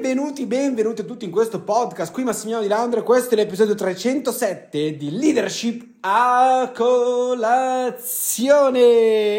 Benvenuti, benvenuti a tutti in questo podcast. Qui Massimiliano Di Landro e questo è l'episodio 307 di Leadership a colazione.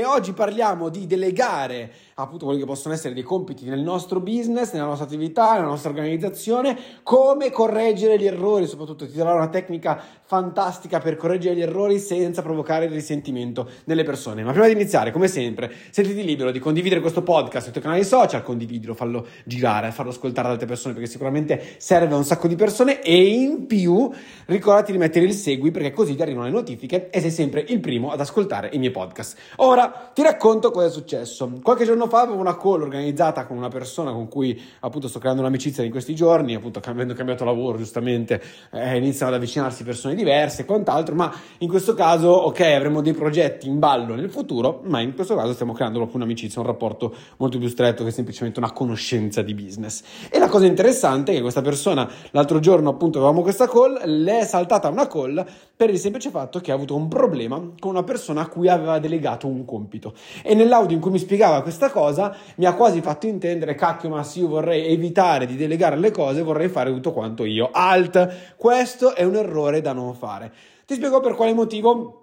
Oggi parliamo di delegare appunto quelli che possono essere dei compiti nel nostro business, nella nostra attività, nella nostra organizzazione, come correggere gli errori, soprattutto ti darò una tecnica fantastica per correggere gli errori senza provocare il risentimento nelle persone. Ma prima di iniziare, come sempre, sentiti libero di condividere questo podcast sui tuoi canali social, condividilo, fallo girare, farlo ascoltare ad altre persone perché sicuramente serve a un sacco di persone e in più ricordati di mettere il segui perché così ti arrivano le notifiche e sei sempre il primo ad ascoltare i miei podcast. Ora ti racconto cosa è successo. Qualche giorno fa avevo una call organizzata con una persona con cui appunto sto creando un'amicizia in questi giorni, appunto avendo cambiato lavoro giustamente eh, iniziano ad avvicinarsi persone diverse e quant'altro, ma in questo caso ok avremo dei progetti in ballo nel futuro, ma in questo caso stiamo creando proprio un'amicizia, un rapporto molto più stretto che semplicemente una conoscenza di business. E la cosa interessante è che questa persona l'altro giorno appunto avevamo questa call, le è saltata una call per il semplice fatto che ha avuto un problema con una persona a cui aveva delegato un compito. E nell'audio in cui mi spiegava questa cosa mi ha quasi fatto intendere, cacchio, ma se io vorrei evitare di delegare le cose, vorrei fare tutto quanto io. Alt, questo è un errore da non fare. Ti spiego per quale motivo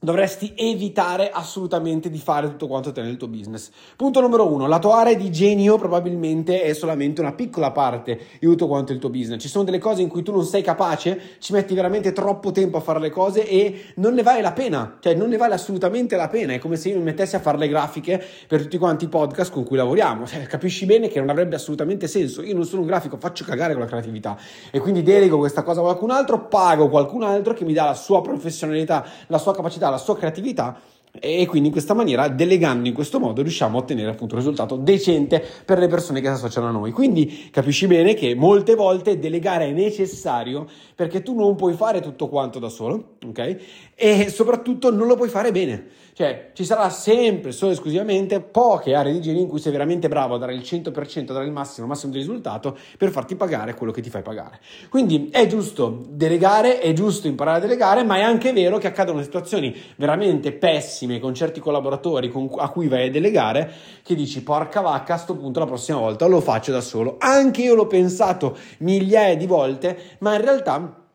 dovresti evitare assolutamente di fare tutto quanto te nel tuo business. Punto numero uno, la tua area di genio probabilmente è solamente una piccola parte di tutto quanto il tuo business. Ci sono delle cose in cui tu non sei capace, ci metti veramente troppo tempo a fare le cose e non ne vale la pena, cioè non ne vale assolutamente la pena. È come se io mi mettessi a fare le grafiche per tutti quanti i podcast con cui lavoriamo. Cioè, capisci bene che non avrebbe assolutamente senso. Io non sono un grafico, faccio cagare con la creatività e quindi delego questa cosa a qualcun altro, pago qualcun altro che mi dà la sua professionalità, la sua capacità la sua creatività e quindi in questa maniera, delegando in questo modo, riusciamo a ottenere appunto un risultato decente per le persone che si associano a noi. Quindi capisci bene che molte volte delegare è necessario perché tu non puoi fare tutto quanto da solo, ok? E soprattutto non lo puoi fare bene. Cioè, ci sarà sempre, solo e esclusivamente, poche aree di genio in cui sei veramente bravo a dare il 100%, a dare il massimo, il massimo di risultato per farti pagare quello che ti fai pagare. Quindi è giusto delegare, è giusto imparare a delegare, ma è anche vero che accadono situazioni veramente pessime con certi collaboratori con, a cui vai a delegare che dici porca vacca, a sto punto la prossima volta lo faccio da solo. Anche io l'ho pensato migliaia di volte, ma in realtà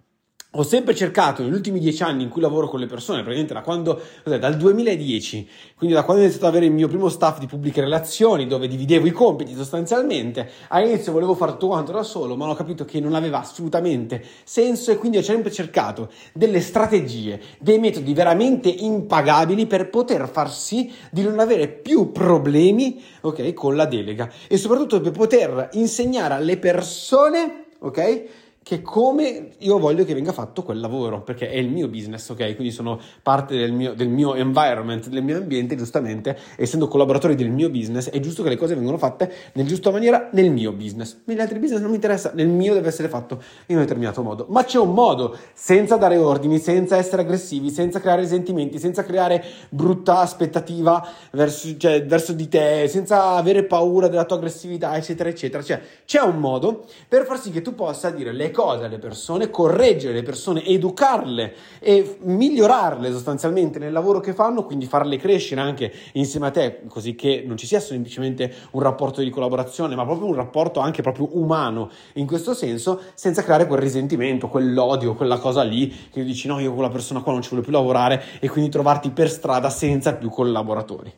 ho sempre cercato negli ultimi dieci anni in cui lavoro con le persone, praticamente da quando, cos'è, dal 2010, quindi da quando ho iniziato ad avere il mio primo staff di pubbliche relazioni, dove dividevo i compiti sostanzialmente, all'inizio volevo fare tutto quanto da solo, ma ho capito che non aveva assolutamente senso e quindi ho sempre cercato delle strategie, dei metodi veramente impagabili per poter far sì di non avere più problemi, ok, con la delega e soprattutto per poter insegnare alle persone, ok, che come io voglio che venga fatto quel lavoro, perché è il mio business, ok? Quindi sono parte del mio, del mio environment, del mio ambiente, giustamente, essendo collaboratori del mio business, è giusto che le cose vengano fatte nella giusta maniera nel mio business. Negli altri business non mi interessa, nel mio deve essere fatto in un determinato modo. Ma c'è un modo, senza dare ordini, senza essere aggressivi, senza creare risentimenti, senza creare brutta aspettativa verso, cioè, verso di te, senza avere paura della tua aggressività, eccetera, eccetera. Cioè, c'è un modo per far sì che tu possa dire le cose alle persone, correggere le persone, educarle e migliorarle sostanzialmente nel lavoro che fanno, quindi farle crescere anche insieme a te, così che non ci sia semplicemente un rapporto di collaborazione, ma proprio un rapporto anche proprio umano in questo senso, senza creare quel risentimento, quell'odio, quella cosa lì che dici no, io con quella persona qua non ci voglio più lavorare e quindi trovarti per strada senza più collaboratori.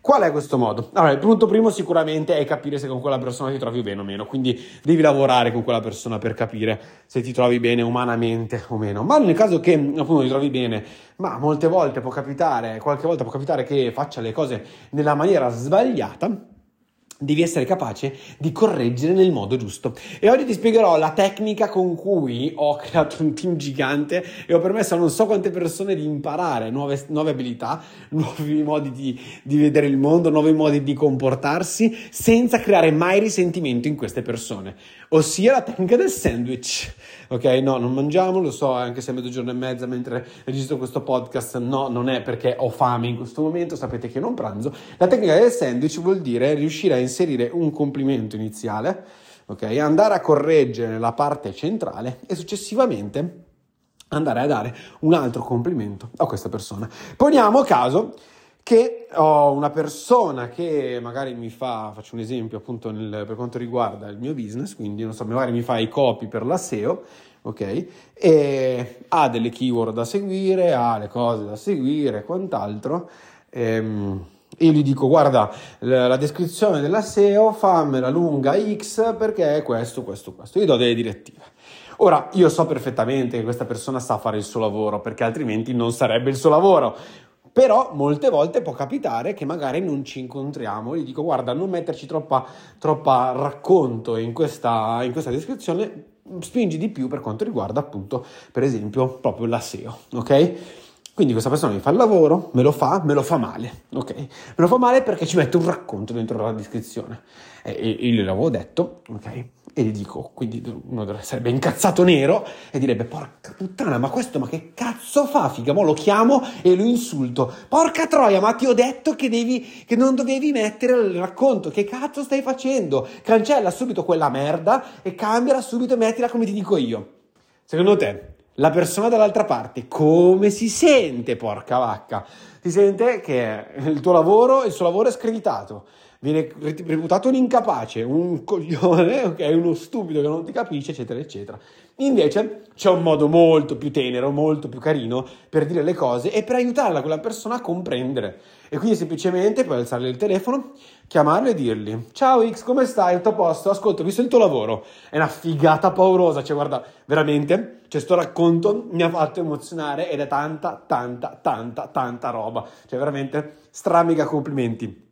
Qual è questo modo? Allora, il punto primo sicuramente è capire se con quella persona ti trovi bene o meno, quindi devi lavorare con quella persona per capire se ti trovi bene umanamente o meno. Ma nel caso che appunto ti trovi bene, ma molte volte può capitare, qualche volta può capitare che faccia le cose nella maniera sbagliata, devi essere capace di correggere nel modo giusto. E oggi ti spiegherò la tecnica con cui ho creato un team gigante e ho permesso a non so quante persone di imparare nuove, nuove abilità, nuovi modi di, di, vedere il mondo, nuovi modi di comportarsi senza creare mai risentimento in queste persone, ossia la tecnica del sandwich. Ok, no, non mangiamo, lo so, anche se è mezzogiorno e mezza mentre registro questo podcast, no, non è perché ho fame in questo momento, sapete che non pranzo. La tecnica del sandwich vuol dire riuscire a inserire un complimento iniziale, ok? Andare a correggere la parte centrale e successivamente andare a dare un altro complimento a questa persona. Poniamo caso che ho una persona che magari mi fa, faccio un esempio appunto nel, per quanto riguarda il mio business, quindi non so, magari mi fa i copy per la SEO, ok? E ha delle keyword da seguire, ha le cose da seguire, quant'altro. Ehm, io gli dico guarda la, descrizione della SEO fammela lunga X perché è questo, questo, questo. Io do delle direttive. Ora, io so perfettamente che questa persona sa fare il suo lavoro perché altrimenti non sarebbe il suo lavoro. Però molte volte può capitare che magari non ci incontriamo. Gli dico guarda non metterci troppa, troppa racconto in questa, in questa descrizione, spingi di più per quanto riguarda appunto per esempio proprio la SEO, ok? Quindi questa persona mi fa il lavoro, me lo fa, me lo fa male, ok? Me lo fa male perché ci mette un racconto dentro la descrizione. E, e io gliel'avevo detto, ok? E gli dico, quindi uno sarebbe incazzato nero e direbbe, porca puttana, ma questo, ma che cazzo fa, figa? Mo lo chiamo e lo insulto. Porca troia, ma ti ho detto che, devi, che non dovevi mettere il racconto. Che cazzo stai facendo? Cancella subito quella merda e cambiala subito e mettila come ti dico io. Secondo te, la persona dall'altra parte come si sente, porca vacca? Si sente che il tuo lavoro, il suo lavoro è screditato, viene reputato un incapace, un coglione, ok, uno stupido che non ti capisce, eccetera, eccetera. Invece c'è un modo molto più tenero, molto più carino per dire le cose e per aiutarla quella persona a comprendere. E quindi semplicemente puoi alzarle il telefono, chiamarlo e dirgli: Ciao X, come stai? Tutto a posto? Ascolta, ho visto il tuo lavoro. È una figata paurosa. Cioè, guarda, veramente, cioè, sto racconto mi ha fatto emozionare ed è tanta, tanta, tanta, tanta roba. Cioè, veramente, stramica complimenti.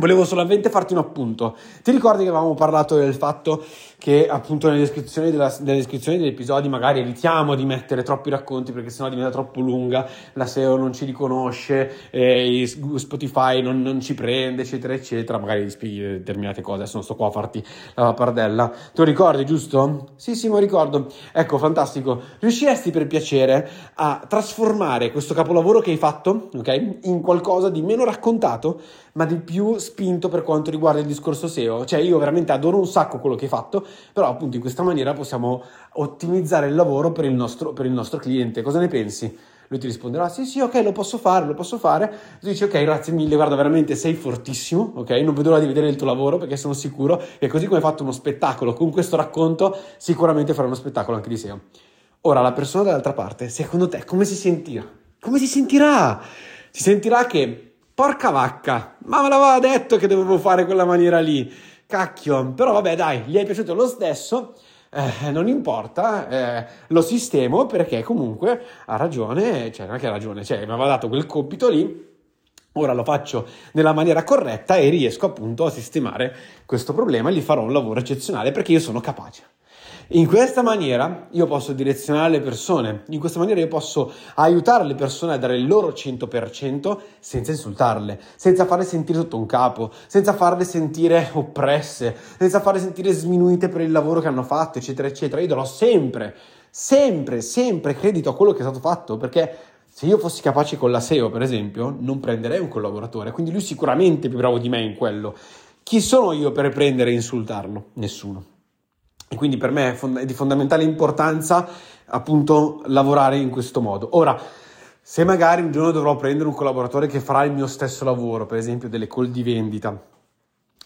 Volevo solamente farti un appunto. Ti ricordi che avevamo parlato del fatto che appunto nelle descrizioni, della, nelle descrizioni degli episodi magari evitiamo di mettere troppi racconti perché sennò diventa troppo lunga, la SEO non ci riconosce, eh, Spotify non, non, ci prende, eccetera, eccetera. Magari spieghi determinate cose, adesso non sto qua a farti la pardella. Lo ricordi, giusto? Sì, sì, lo ricordo. Ecco, fantastico. Riusciresti per piacere a trasformare questo capolavoro che hai fatto, ok, in qualcosa di meno raccontato, ma di più spinto per quanto riguarda il discorso SEO. Cioè, io veramente adoro un sacco quello che hai fatto, però appunto in questa maniera possiamo ottimizzare il lavoro per il nostro, per il nostro cliente. Cosa ne pensi? Lui ti risponderà: Sì, sì, ok, lo posso fare, lo posso fare. Tu dici: Ok, grazie mille, guarda, veramente sei fortissimo, ok? Non vedo l'ora di vedere il tuo lavoro perché sono sicuro che così come hai fatto uno spettacolo con questo racconto, sicuramente farai uno spettacolo anche di SEO. Ora, la persona dall'altra parte, secondo te, come si sentirà? Come si sentirà? Si sentirà che Porca vacca, ma me l'aveva detto che dovevo fare quella maniera lì. Cacchio, però vabbè, dai, gli è piaciuto lo stesso. Eh, non importa, eh, lo sistemo perché comunque ha ragione, cioè non è che ha ragione, cioè mi aveva dato quel compito lì, ora lo faccio nella maniera corretta e riesco appunto a sistemare questo problema e gli farò un lavoro eccezionale perché io sono capace. In questa maniera io posso direzionare le persone, in questa maniera io posso aiutare le persone a dare il loro 100% senza insultarle, senza farle sentire sotto un capo, senza farle sentire oppresse, senza farle sentire sminuite per il lavoro che hanno fatto, eccetera, eccetera. Io darò sempre, sempre, sempre credito a quello che è stato fatto perché se io fossi capace con la SEO, per esempio, non prenderei un collaboratore, quindi lui sicuramente è più bravo di me in quello. Chi sono io per prendere e insultarlo? Nessuno. Quindi per me è di fondamentale importanza appunto lavorare in questo modo. Ora, se magari un giorno dovrò prendere un collaboratore che farà il mio stesso lavoro, per esempio delle call di vendita,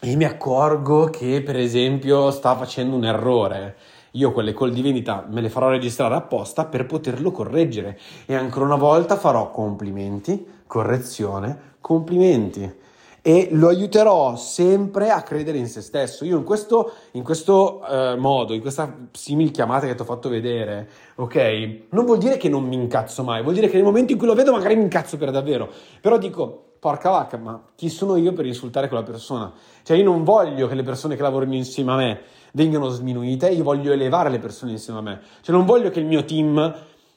e mi accorgo che per esempio sta facendo un errore, io quelle call di vendita me le farò registrare apposta per poterlo correggere e ancora una volta farò complimenti, correzione, complimenti e lo aiuterò sempre a credere in se stesso. Io in questo, in questo uh, modo, in questa simil chiamata che ti ho fatto vedere, ok, non vuol dire che non mi incazzo mai, vuol dire che nel momento in cui lo vedo magari mi incazzo per davvero, però dico, porca vacca, ma chi sono io per insultare quella persona? Cioè io non voglio che le persone che lavorano insieme a me vengano sminuite, io voglio elevare le persone insieme a me. Cioè non voglio che il mio team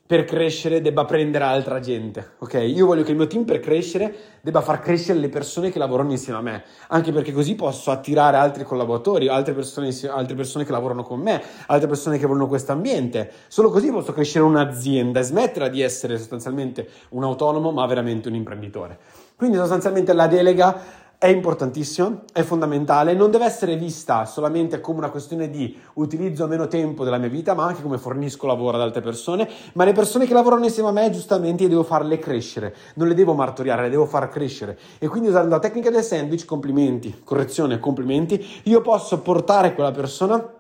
per crescere debba prendere altra gente, ok? Io voglio che il mio team per crescere debba far crescere le persone che lavorano insieme a me, anche perché così posso attirare altri collaboratori, altre persone, altre persone che lavorano con me, altre persone che vogliono questo ambiente. Solo così posso crescere un'azienda e smettere di essere sostanzialmente un autonomo, ma veramente un imprenditore. Quindi sostanzialmente la delega è importantissimo, è fondamentale, non deve essere vista solamente come una questione di utilizzo meno tempo della mia vita, ma anche come fornisco lavoro ad altre persone, ma le persone che lavorano insieme a me giustamente io devo farle crescere, non le devo martoriare, le devo far crescere. E quindi usando la tecnica del sandwich, complimenti, correzione, complimenti, io posso portare quella persona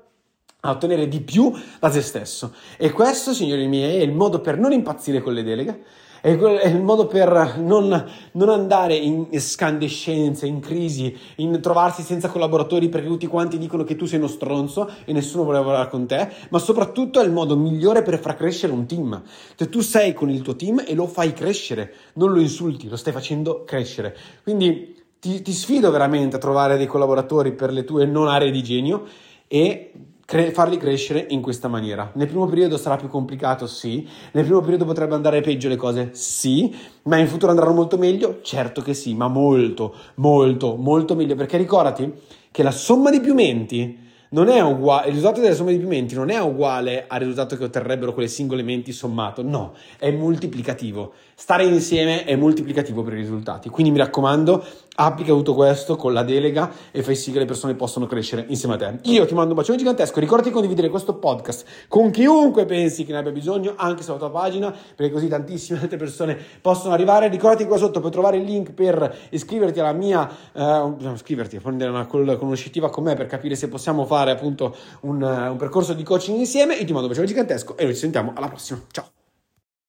a ottenere di più da se stesso. E questo, signori miei, è il modo per non impazzire con le deleghe, è il modo per non, non, andare in scandescenze, in crisi, in trovarsi senza collaboratori perché tutti quanti dicono che tu sei uno stronzo e nessuno vuole lavorare con te, ma soprattutto è il modo migliore per far crescere un team. Cioè tu sei con il tuo team e lo fai crescere, non lo insulti, lo stai facendo crescere. Quindi ti, ti sfido veramente a trovare dei collaboratori per le tue non aree di genio e cre- farli crescere in questa maniera. Nel primo periodo sarà più complicato, sì. Nel primo periodo potrebbe andare peggio le cose, sì. Ma in futuro andranno molto meglio? Certo che sì, ma molto, molto, molto meglio. Perché ricordati che la somma di più menti non è uguale, il risultato delle somme di più menti non è uguale al risultato che otterrebbero quelle singole menti sommato, no, è moltiplicativo. Stare insieme è moltiplicativo per i risultati. Quindi mi raccomando, applica tutto questo con la delega e fai sì che le persone possano crescere insieme a te. Io ti mando un bacione gigantesco, ricordati di condividere questo podcast con chiunque pensi che ne abbia bisogno, anche sulla tua pagina, perché così tantissime altre persone possono arrivare. Ricordati qua sotto puoi trovare il link per iscriverti alla mia, uh, iscriverti, prendere una conoscitiva con me per capire se possiamo fare appunto un, un percorso di coaching insieme. Io ti mando un bacione gigantesco e noi ci sentiamo alla prossima. Ciao!